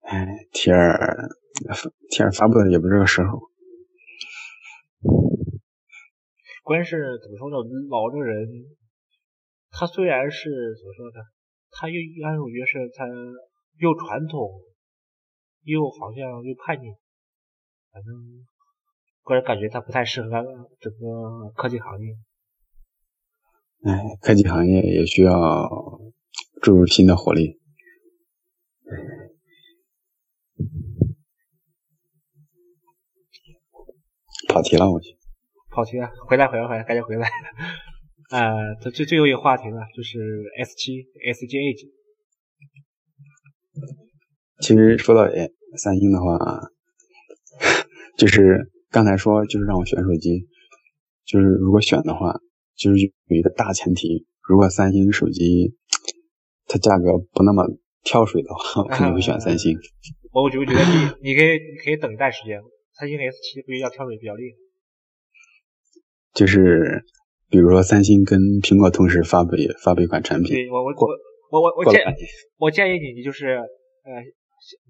哎，T 二。T 二发布的也不是个时候，关键是怎么说呢？老这个人，他虽然是怎么说呢？他又安我觉得是他又传统，又好像又叛逆，反正个人感觉他不太适合整个科技行业。哎，科技行业也需要注入新的活力。跑题了，我去。跑题了，回来，回来，回来，赶紧回来。呃，这最最后一个话题了，就是 S 七 S 七 Edge。其实说到三星的话，就是刚才说就是让我选手机，就是如果选的话，就是有一个大前提，如果三星手机 它价格不那么跳水的话，我肯定会选三星。我就觉得你你可以你可以等待时间，三星 S 七比较跳水比较厉害。就是比如说三星跟苹果同时发布发布一款产品，对我我我我我我建我建议你你就是呃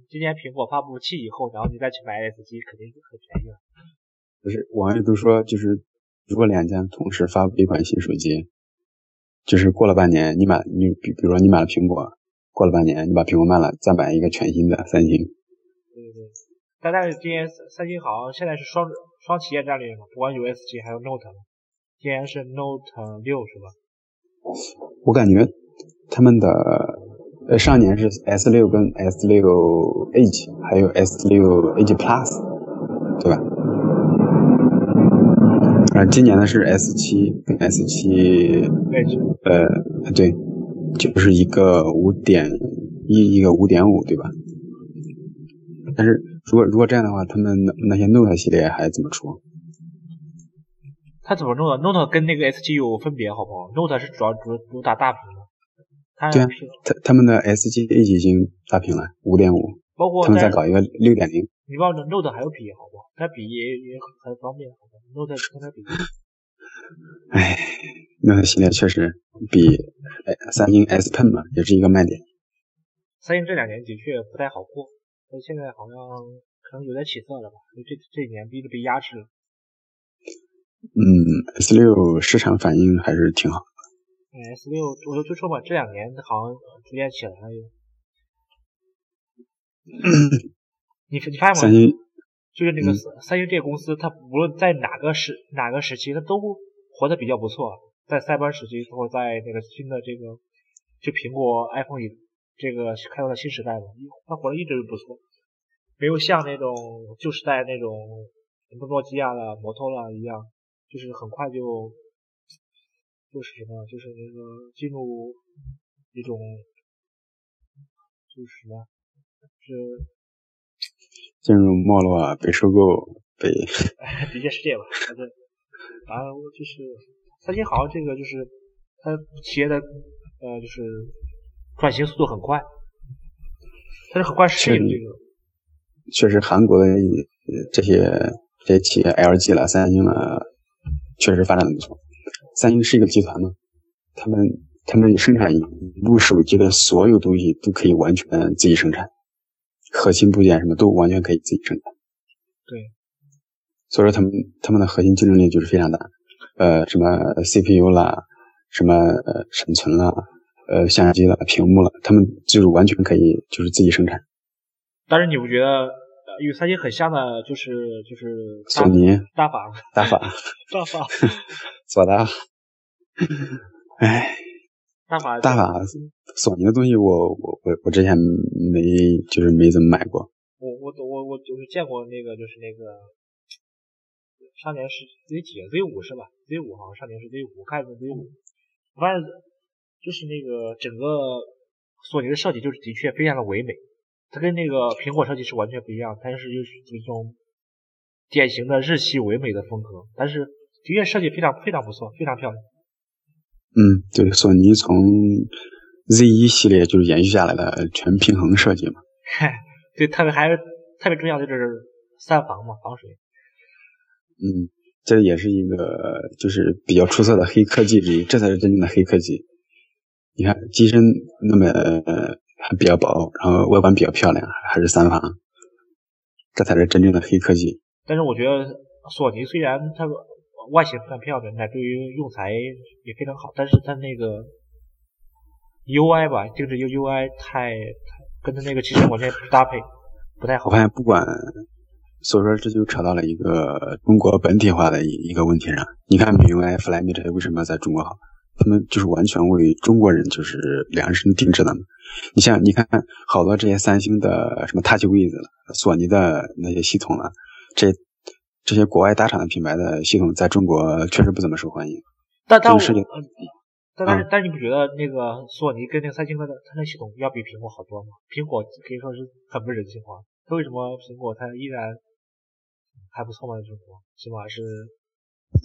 今年苹果发布器以后，然后你再去买 S 七，肯定很便宜了。不是网友都说就是如果两家同时发布一款新手机，就是过了半年你买你比比如说你买了苹果。过了半年，你把苹果卖了，再买一个全新的三星。对对对，但但是今年三星好像现在是双双旗舰战略嘛，不管有 S 七还有 Note，今年是 Note 六是吧？我感觉他们的呃上年是 S 六跟 S 六 Edge，还有 S 六 Edge Plus，对吧？啊，今年的是 S 七跟 S 七呃，对。就是一个五点一，一个五点五，对吧？但是如果如果这样的话，他们那那些 Note 系列还怎么出？他怎么弄的？Note 跟那个 S 七有分别，好不好？Note 是主要主主打大屏的，对啊，他他们的 S 七已经大屏了，五点五，包括他们再搞一个六点零。你忘了 Note 还有笔，好不好？它笔也也很方便，好吧？Note 跟它比。哎。那个系列确实比三星 S Pen 嘛，也是一个卖点。三星这两年的确不太好过，但现在好像可能有点起色了吧？这这几年逼着被压制了。嗯，S 六市场反应还是挺好的。嗯，S 六我就说嘛，这两年好像逐渐起来了。你你发现吗？三星就是那个三星这个公司，它无论在哪个时哪个时期，它都活得比较不错。在塞班时期，或者在那个新的这个，就苹果 iPhone 一这个开创的新时代嘛，它活得一直不错，没有像那种旧时代那种什么诺基亚了、摩托了一样，就是很快就就是什么，就是那个进入一种就是什么，是进入没落啊、被收购、被 的确是这样吧，反正反正就是。三星好像这个就是它企业的呃就是转型速度很快，它是很快适应这个。确实，韩国的这些这些企业，LG 了、三星了，确实发展的不错。三星是一个集团嘛，他们他们生产一部手机的所有东西都可以完全自己生产，核心部件什么都完全可以自己生产。对，所以说他们他们的核心竞争力就是非常大。呃，什么 CPU 啦，什么呃闪存啦，呃相机啦，屏幕了，他们就是完全可以就是自己生产。但是你不觉得与三星很像的，就是就是索尼、大法、大法、大法、索大。唉，大法大法，索尼的东西我我我我之前没就是没怎么买过。我我我我就是见过那个就是那个。上年是 Z 几 Z 五是吧？Z 五好像上年是 Z 五，我看是 Z 五。我发现就是那个整个索尼的设计就是的确非常的唯美，它跟那个苹果设计是完全不一样，它是就是一种典型的日系唯美的风格，但是的确设计非常非常不错，非常漂亮。嗯，对，索尼从 Z 一系列就是延续下来的全平衡设计嘛。对，特别还是特别重要的就是三防嘛，防水。嗯，这也是一个就是比较出色的黑科技之一，这才是真正的黑科技。你看机身那么还比较薄，然后外观比较漂亮，还是三防，这才是真正的黑科技。但是我觉得索尼虽然它外形非常漂亮，乃至于用材也非常好，但是它那个 UI 吧，定制 UI 太跟它那个机身完全不搭配，不太好。我发现不管。所以说这就扯到了一个中国本体化的一一个问题上。你看米 UI、Flyme 为什么在中国好？他们就是完全为中国人就是量身定制的。你像你看好多这些三星的什么 TouchWiz 了，索尼的那些系统了，这这些国外大厂的品牌的系统在中国确实不怎么受欢迎。但但我但但是但是你不觉得那个索尼跟那个三星的它那系统要比苹果好多吗？苹果可以说是很不人性化，它为什么苹果它依然？还不错嘛，中国起码是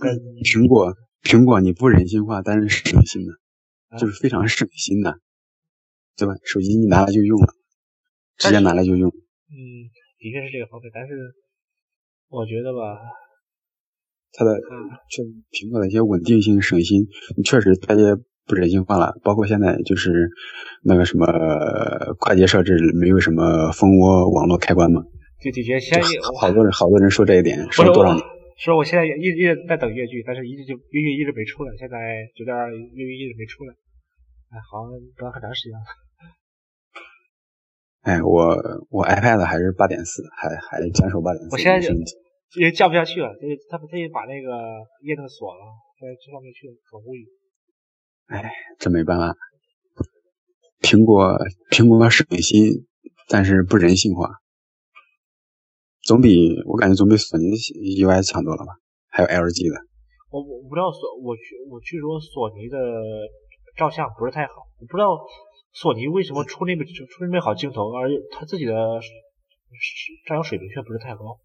跟苹果苹果你不人性化，但是省心的，就是非常省心的，对吧？手机你拿来就用了，直接拿来就用。嗯，的确是这个方面，但是我觉得吧。它的确苹果的一些稳定性、省心，确实它也不人性化了。包括现在就是那个什么快捷设置，没有什么蜂窝网络开关嘛。对，的确，现在好多人好多人说这一点，说了多少年？说我现在一一直在等越剧，但是一直就越剧一直没出来。现在九点二越剧一直没出来，哎，好像等了很长时间了。哎，我我 iPad 还是八点四，还还坚守八点四。我现在就。也降不下去了，这他们他也把那个验证锁了，现在上不去了，很无语。哎，这没办法。苹果苹果省心，但是不人性化，总比我感觉总比索尼 UI 强多了吧？还有 LG 的。我我不知道索我去我去说索尼的照相不是太好，我不知道索尼为什么出那么出那么好镜头，而他自己的照相水平却不是太高。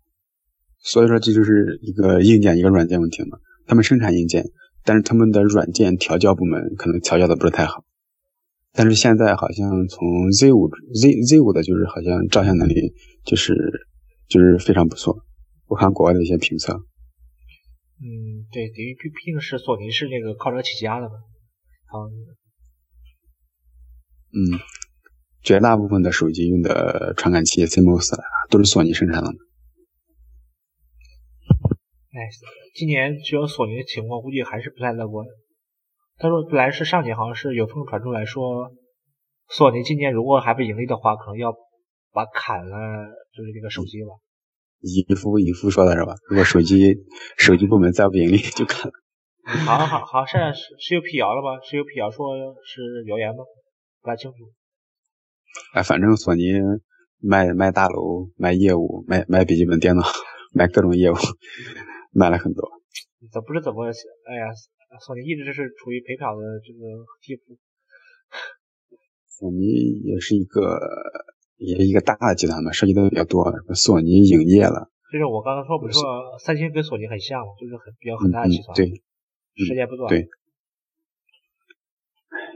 所以说，这就是一个硬件一个软件问题嘛。他们生产硬件，但是他们的软件调教部门可能调教的不是太好。但是现在好像从 Z 五 Z Z 五的，就是好像照相能力就是就是非常不错。我看国外的一些评测。嗯，对，因为毕毕竟是索尼是那个靠这起家的嘛。好。嗯，绝大部分的手机用的传感器 CMOS 都是索尼生产的。哎，今年只有索尼的情况估计还是不太乐观。他说，本来是上年好像是有风传出来说，索尼今年如果还不盈利的话，可能要把砍了，就是这个手机了。以夫以夫说的是吧？如果手机手机部门再不盈利，就砍了。好，好，好，现在是是有辟谣了吗？是有辟谣说是谣言吗？不太清楚。哎，反正索尼卖卖大楼、卖业务、卖卖笔记本电脑、卖各种业务。卖了很多，这不是怎么？哎呀，索尼一直是处于陪跑的这个地步。索尼也是一个，也是一个大的集团嘛，涉及的比较多。索尼影业了，就是我刚刚说，不是说三星跟索尼很像嘛，就是很比较很大的集团，对，时间不短。对，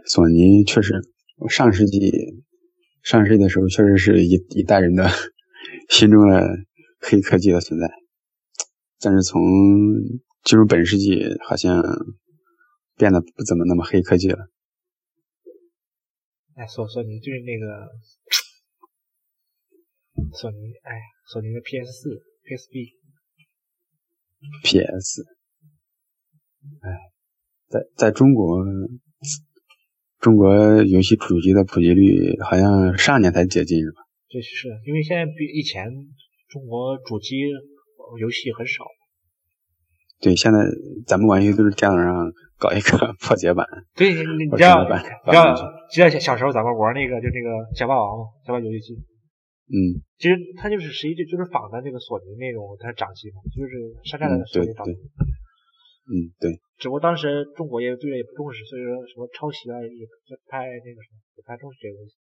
索尼确实，上世纪上世纪的时候，确实是一一代人的 心中的黑科技的存在。但是从进入本世纪，好像变得不怎么那么黑科技了。哎，索索尼就是那个索尼，哎，索尼的 PS 四、PSB、PS，哎，在在中国，中国游戏主机的普及率好像上年才接近是吧？对是因为现在比以前中国主机。游戏很少，对，现在咱们玩游戏都是电脑上搞一个破解版。对，你你知道，知道，记得小时候咱们玩那个，就那个小霸王嘛，小霸游戏机。嗯，其实它就是实际就就是仿的那个索尼那种，它是掌机嘛，就是山寨的索尼掌机。嗯，对。只不过当时中国也对这也不重视，所以说什么抄袭啊，也不太那个什么，不太重视这个东西。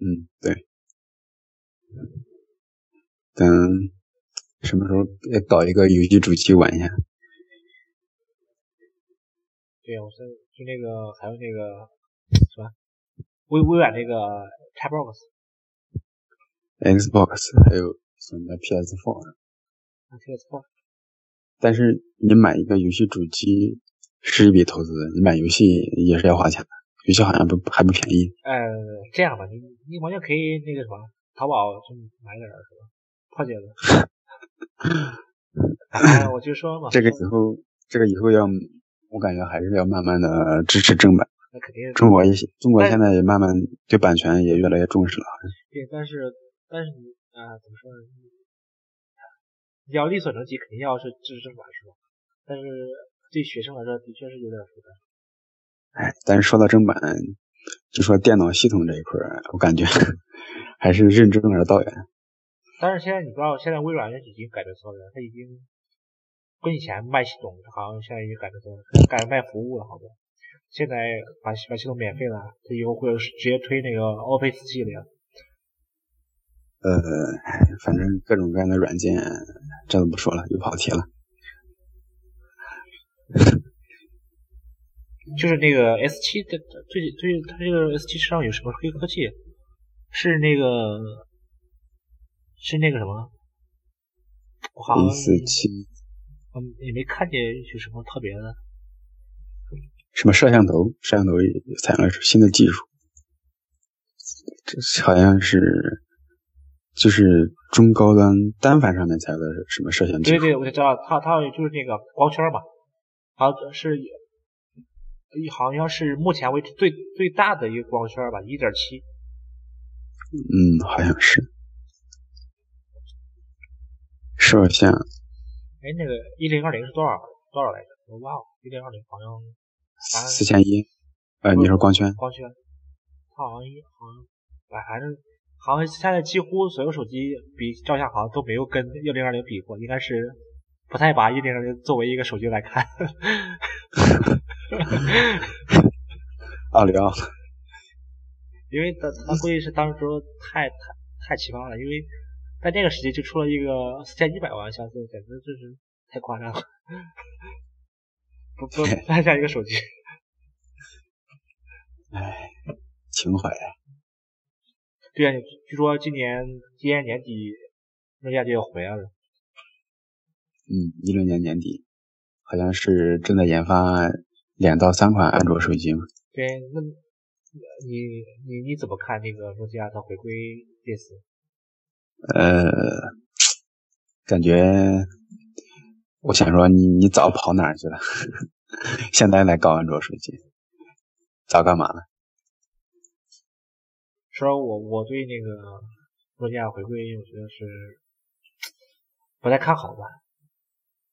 嗯，对。等。什么时候也搞一个游戏主机玩一下？对呀，我是就那个还有那个什么微微软那个 Xbox，Xbox 还有什么 PS4，PS4。但是你买一个游戏主机是一笔投资，你买游戏也是要花钱的，游戏好像不还不便宜。呃，这样吧，你你完全可以那个什么，淘宝去买点是吧？破解的。我就说嘛，这个以后，这个以后要，我感觉还是要慢慢的支持正版。那肯定。中国也，中国现在也慢慢对版权也越来越重视了。对，但是，但是你啊，怎么说呢？你要力所能及，肯定要是支持正版，是吧？但是对学生来说，的确是有点负担。哎，但是说到正版，就说电脑系统这一块我感觉 还是任重而道远。但是现在你知道，现在微软已经改革策略了，它已经跟以前卖系统，好像现在已经改革策略，改卖服务了，好多。现在把把系统免费了，它以后会直接推那个 Office 系列。呃，反正各种各样的软件这都不说了，又跑题了。就是那个 S 七的最最它这个 S 七身上有什么黑科技？是那个是那个什么？我好像 A 四七嗯也没看见有什么特别的。什么摄像头？摄像头也采用了新的技术，这好像是就是中高端单反上面才有的什么摄像技术。对对，我就知道，它它就是那个光圈嘛，好像是好像是目前为止最最大的一个光圈吧，一点七。嗯，好像是摄像。哎，那个一零二零是多少多少来着？我忘了，一零二零好像四千一。呃，你说光圈？光圈，它好像一好像，哎，反正好像现在几乎所有手机比照相好像都没有跟幺零二零比过，应该是不太把一零二零作为一个手机来看。奥利奥。因为他他估计是当时太太太奇葩了，因为在那个时期就出了一个四千一百万像素，简直就是太夸张了，不不太像一个手机。哎，情怀啊！对啊，据说今年今年年底诺基亚就要回来了。嗯，一六年年底，好像是正在研发两到三款安卓手机嘛。对，那。你你你怎么看那个诺基亚它回归？呃，感觉我想说你你早跑哪儿去了？现在来搞安卓手机，早干嘛了？说我我对那个诺基亚回归，我觉得是不太看好吧。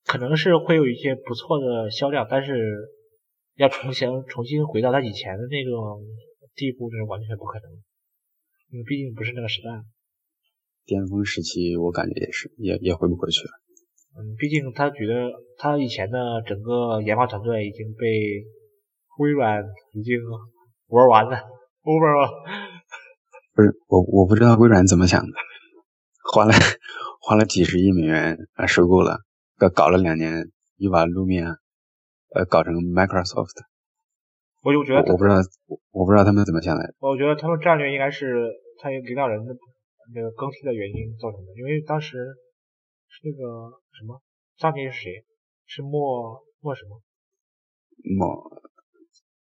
可能是会有一些不错的销量，但是要重新重新回到它以前的那种。地步这是完全不可能，因为毕竟不是那个时代。巅峰时期我感觉也是，也也回不回去了。嗯，毕竟他觉得他以前的整个研发团队已经被微软已经玩完了，over 了。不是我，我不知道微软怎么想的，花了花了几十亿美元啊收购了，搞搞了两年又把 Lumia 呃搞成 Microsoft。我就觉得，我不知道，我不知道他们怎么想的。我觉得他们战略应该是他领导人的那个更替的原因造成的，因为当时是那个什么上届是谁？是莫莫什么？莫是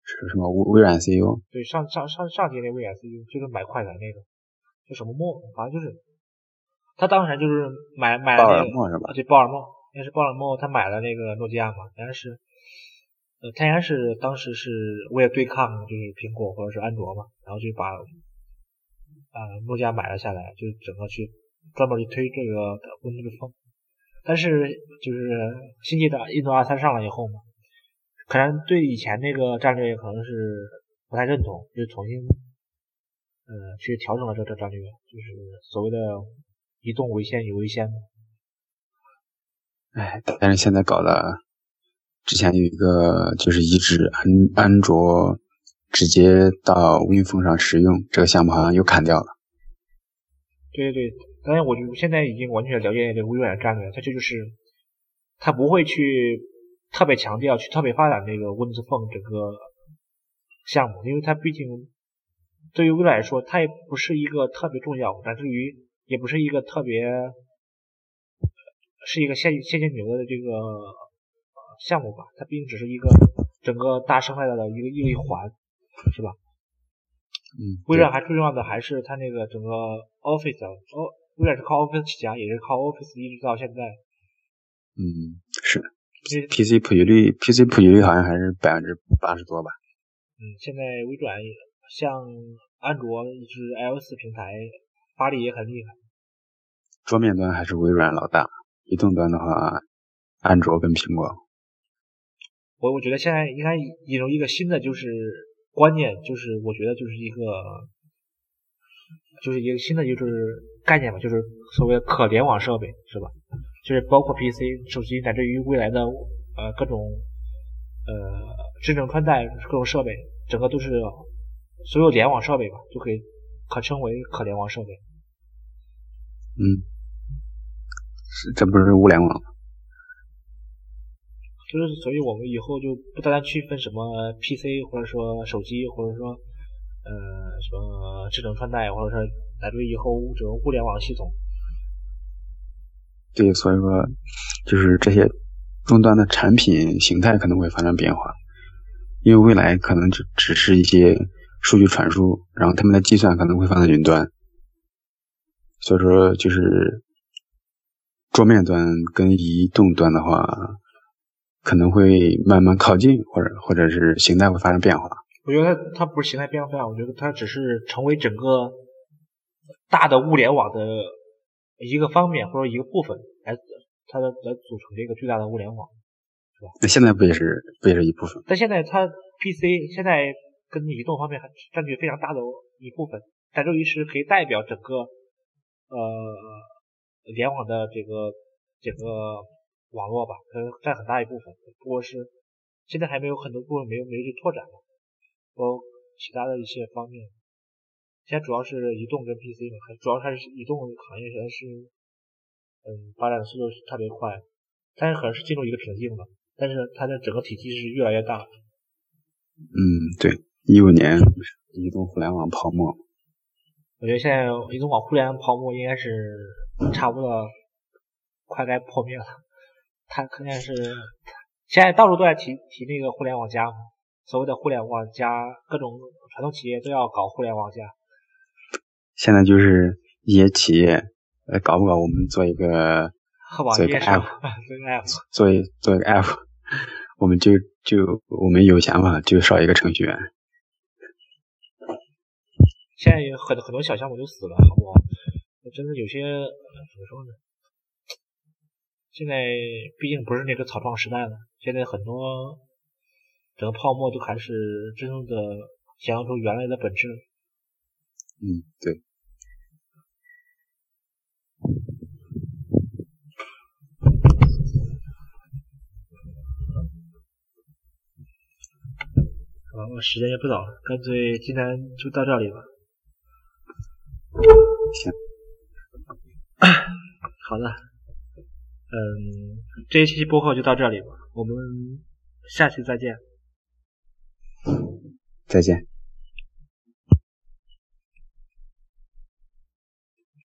什么微微软 CEO？对，上上上上届那微软 CEO 就是买快的那个，叫什么莫？反正就是他当时就是买买鲍尔默是吧？对，鲍尔默，应该是鲍尔默，他买了那个诺基亚嘛，应该是。呃，他应该是当时是为了对抗就是苹果或者是安卓嘛，然后就把啊诺基亚买了下来，就整个去专门去推这个 Windows Phone。但是就是新际的印度阿三上来以后嘛，可能对以前那个战略可能是不太认同，就重新呃去调整了这个战略，就是所谓的移动为先，以为先嘛。哎，但是现在搞的。之前有一个就是移植安安卓直接到 Win Phone 上使用这个项目好像又砍掉了。对对对，当然我就现在已经完全了解这个微软的战略，它这就是它不会去特别强调去特别发展这个 Windows Phone 这个项目，因为它毕竟对于微软来说，它也不是一个特别重要，乃至于也不是一个特别是一个现现金流的这个。项目吧，它毕竟只是一个整个大生态的一个一个一环，是吧？嗯，微软还最重要的还是它那个整个 Office，哦，微软是靠 Office 起家，也是靠 Office 一直到现在。嗯，是。PC 普及率，PC 普及率好像还是百分之八十多吧。嗯，现在微软像安卓就是 iOS 平台发力也很厉害。桌面端还是微软老大，移动端的话，安卓跟苹果。我我觉得现在应该引入一个新的就是观念，就是我觉得就是一个，就是一个新的就是概念吧，就是所谓的可联网设备，是吧？就是包括 PC、手机，乃至于未来的呃各种呃智能穿戴各种设备，整个都是所有联网设备吧，就可以可称为可联网设备。嗯，这不是物联网？就是，所以我们以后就不单单区分什么 PC 或者说手机，或者说呃什么智能穿戴，或者说乃至于以后这种物联网系统。对，所以说就是这些终端的产品形态可能会发生变化，因为未来可能只只是一些数据传输，然后他们的计算可能会放在云端，所以说就是桌面端跟移动端的话，可能会慢慢靠近，或者或者是形态会发生变化。我觉得它它不是形态变化，我觉得它只是成为整个大的物联网的一个方面或者一个部分，来它的来组成这个巨大的物联网。那现在不也是不也是一部分？但现在它 PC 现在跟移动方面还占据非常大的一部分，乃至于是可以代表整个呃联网的这个整个网络吧，可能占很大一部分。不过是现在还没有很多部分没有没有去拓展嘛，包括其他的一些方面。现在主要是移动跟 PC 嘛，还主要还是移动行业还是嗯发展的速度是特别快，但是可能是进入一个瓶颈了。但是它的整个体积是越来越大。嗯，对，一五年移动互联网泡沫，我觉得现在移动网互联网泡沫应该是差不多快该破灭了。它肯定是现在到处都在提提那个互联网加嘛，所谓的互联网加，各种传统企业都要搞互联网加。现在就是一些企业，呃，搞不搞我们做一个 网做一个 app，做一个 app，做一做一个 app，我们就就我们有想法，就少一个程序员。现在有很很多小项目都死了，好不好？真的有些呃怎么说呢？现在毕竟不是那个草创时代了，现在很多整个泡沫都还是真正的显现出原来的本质。嗯，对。好，时间也不早了，干脆今天就到这里吧。行。好的，嗯，这一期播客就到这里吧，我们下期再见。再见。